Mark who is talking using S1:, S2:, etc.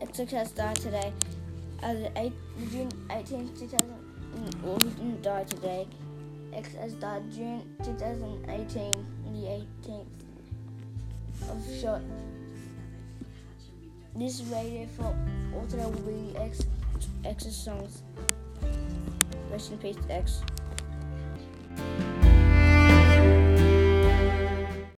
S1: X died today. As of eight, June 18th, 2000. Well, he didn't die today. Xs died June 2018, the 18th of shot. This radio for all today will be X X's songs. Rest in peace, X.